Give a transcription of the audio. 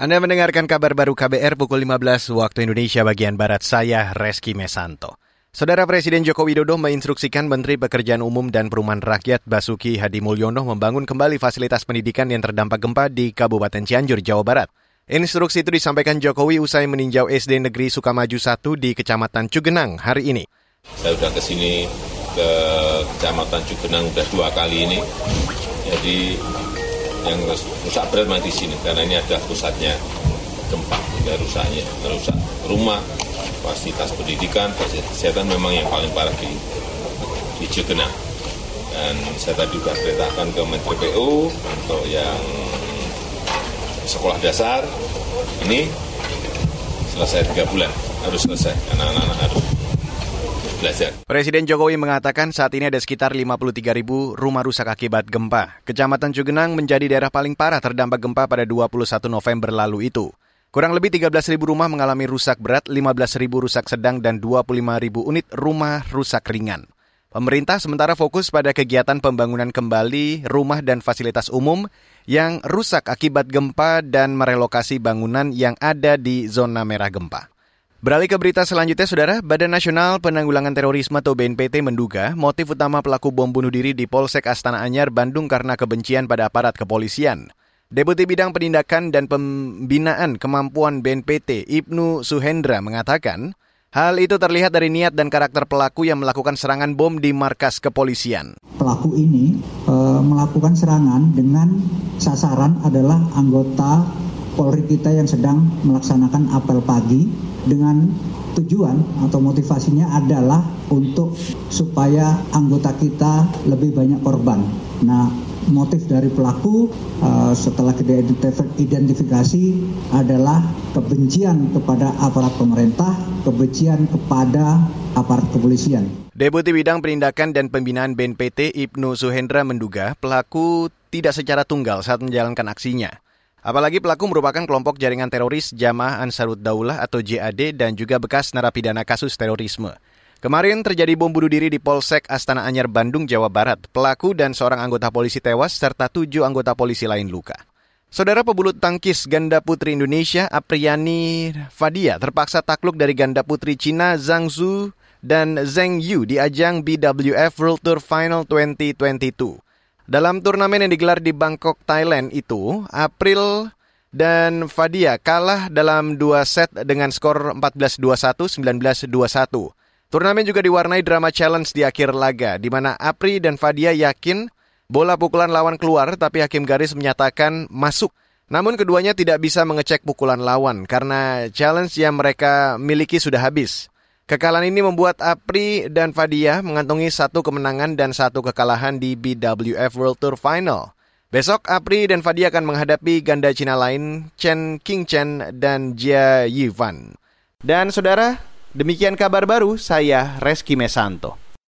Anda mendengarkan kabar baru KBR pukul 15 waktu Indonesia bagian Barat saya, Reski Mesanto. Saudara Presiden Joko Widodo menginstruksikan Menteri Pekerjaan Umum dan Perumahan Rakyat Basuki Hadi Mulyono membangun kembali fasilitas pendidikan yang terdampak gempa di Kabupaten Cianjur, Jawa Barat. Instruksi itu disampaikan Jokowi usai meninjau SD Negeri Sukamaju 1 di Kecamatan Cugenang hari ini. Saya sudah ke sini ke Kecamatan Cugenang sudah dua kali ini. Jadi yang rusak berat memang di sini karena ini adalah pusatnya gempa ya rusaknya rusak rumah fasilitas pendidikan fasilitas kesehatan memang yang paling parah di di Cigenang dan saya tadi sudah perintahkan ke Menteri PU untuk yang sekolah dasar ini selesai tiga bulan harus selesai karena anak-anak harus belajar. Presiden Jokowi mengatakan saat ini ada sekitar 53 ribu rumah rusak akibat gempa. Kecamatan Cugenang menjadi daerah paling parah terdampak gempa pada 21 November lalu itu. Kurang lebih 13 ribu rumah mengalami rusak berat, 15 ribu rusak sedang, dan 25 ribu unit rumah rusak ringan. Pemerintah sementara fokus pada kegiatan pembangunan kembali rumah dan fasilitas umum yang rusak akibat gempa dan merelokasi bangunan yang ada di zona merah gempa. Beralih ke berita selanjutnya, Saudara, Badan Nasional Penanggulangan Terorisme atau BNPT menduga motif utama pelaku bom bunuh diri di Polsek Astana Anyar, Bandung karena kebencian pada aparat kepolisian. Deputi Bidang Penindakan dan Pembinaan Kemampuan BNPT, Ibnu Suhendra, mengatakan, hal itu terlihat dari niat dan karakter pelaku yang melakukan serangan bom di markas kepolisian. Pelaku ini e, melakukan serangan dengan sasaran adalah anggota Polri kita yang sedang melaksanakan apel pagi dengan tujuan atau motivasinya adalah untuk supaya anggota kita lebih banyak korban. Nah, motif dari pelaku uh, setelah kita identifikasi adalah kebencian kepada aparat pemerintah, kebencian kepada aparat kepolisian. Deputi Bidang Penindakan dan Pembinaan BNPT Ibnu Suhendra menduga pelaku tidak secara tunggal saat menjalankan aksinya. Apalagi pelaku merupakan kelompok jaringan teroris Jamaah Ansarut Daulah atau JAD dan juga bekas narapidana kasus terorisme. Kemarin terjadi bom bunuh diri di Polsek Astana Anyar, Bandung, Jawa Barat. Pelaku dan seorang anggota polisi tewas serta tujuh anggota polisi lain luka. Saudara pebulu tangkis ganda putri Indonesia Apriani Fadia terpaksa takluk dari ganda putri Cina Zhang Zhu dan Zheng Yu di ajang BWF World Tour Final 2022. Dalam turnamen yang digelar di Bangkok, Thailand itu, April dan Fadia kalah dalam dua set dengan skor 14-21, 19-21. Turnamen juga diwarnai drama challenge di akhir laga, di mana Apri dan Fadia yakin bola pukulan lawan keluar, tapi hakim garis menyatakan masuk. Namun keduanya tidak bisa mengecek pukulan lawan karena challenge yang mereka miliki sudah habis. Kekalahan ini membuat Apri dan Fadia mengantongi satu kemenangan dan satu kekalahan di BWF World Tour Final. Besok Apri dan Fadia akan menghadapi ganda Cina lain Chen Qingchen dan Jia Yivan. Dan saudara, demikian kabar baru saya Reski Mesanto.